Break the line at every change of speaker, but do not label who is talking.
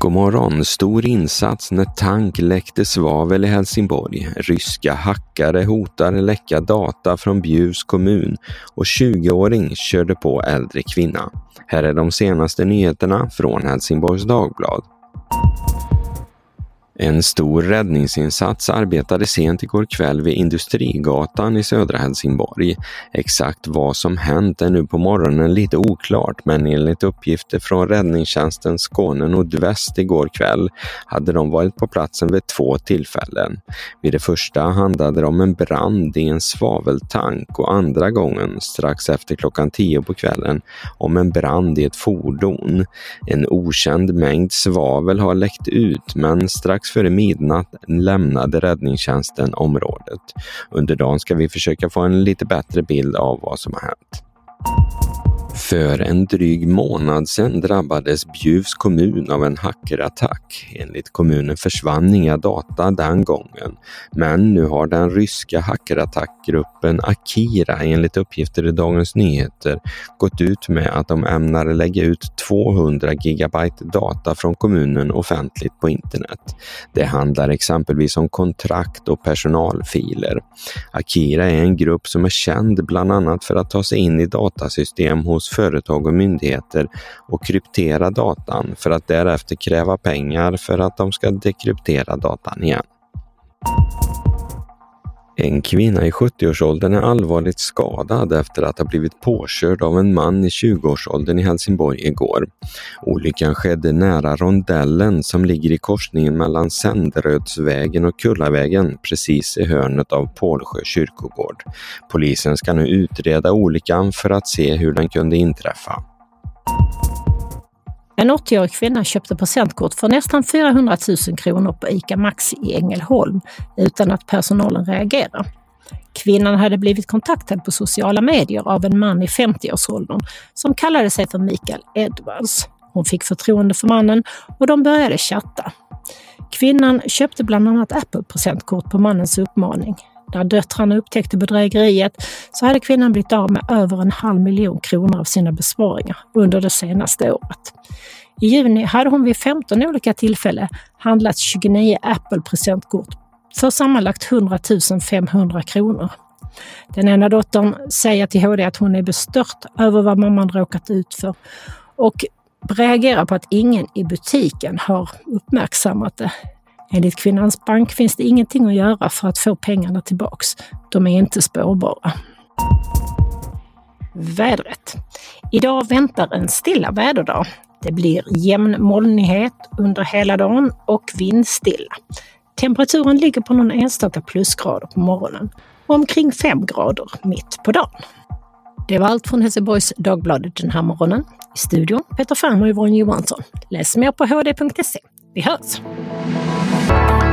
god morgon. Stor insats när tank läckte svavel i Helsingborg. Ryska hackare hotar läcka data från Bjuvs kommun och 20-åring körde på äldre kvinna. Här är de senaste nyheterna från Helsingborgs Dagblad. En stor räddningsinsats arbetade sent igår kväll vid Industrigatan i södra Helsingborg. Exakt vad som hänt är nu på morgonen lite oklart men enligt uppgifter från räddningstjänsten Skåne Nordväst igår kväll hade de varit på platsen vid två tillfällen. Vid det första handlade det om en brand i en svaveltank och andra gången, strax efter klockan tio på kvällen, om en brand i ett fordon. En okänd mängd svavel har läckt ut men strax före midnatt lämnade räddningstjänsten området. Under dagen ska vi försöka få en lite bättre bild av vad som har hänt. För en dryg månad sedan drabbades Bjuvs kommun av en hackerattack. Enligt kommunen försvann inga data den gången. Men nu har den ryska hackerattackgruppen Akira enligt uppgifter i Dagens Nyheter gått ut med att de ämnar lägga ut 200 gigabyte data från kommunen offentligt på internet. Det handlar exempelvis om kontrakt och personalfiler. Akira är en grupp som är känd bland annat för att ta sig in i datasystem hos företag och myndigheter och kryptera datan för att därefter kräva pengar för att de ska dekryptera datan igen. En kvinna i 70-årsåldern är allvarligt skadad efter att ha blivit påkörd av en man i 20-årsåldern i Helsingborg igår. Olyckan skedde nära rondellen som ligger i korsningen mellan Sänderödsvägen och Kullavägen precis i hörnet av Pålsjö kyrkogård. Polisen ska nu utreda olyckan för att se hur den kunde inträffa.
En 80-årig kvinna köpte presentkort för nästan 400 000 kronor på ICA Maxi i Ängelholm utan att personalen reagerade. Kvinnan hade blivit kontaktad på sociala medier av en man i 50-årsåldern som kallade sig för Mikael Edwards. Hon fick förtroende för mannen och de började chatta. Kvinnan köpte bland annat Apple-presentkort på mannens uppmaning. När döttrarna upptäckte bedrägeriet så hade kvinnan blivit av med över en halv miljon kronor av sina besparingar under det senaste året. I juni hade hon vid 15 olika tillfällen handlat 29 Apple-presentkort för sammanlagt 100 500 kronor. Den ena dottern säger till HD att hon är bestört över vad mamman råkat ut för och reagerar på att ingen i butiken har uppmärksammat det. Enligt kvinnans bank finns det ingenting att göra för att få pengarna tillbaks. De är inte spårbara. Vädret. Idag väntar en stilla väderdag. Det blir jämn molnighet under hela dagen och vindstilla. Temperaturen ligger på någon enstaka plusgrader på morgonen och omkring 5 grader mitt på dagen. Det var allt från Helsingborgs Dagbladet den här morgonen. I studion Peter Ferm och Yvonne Johansson. Läs mer på hd.se. Vi hörs! Bye.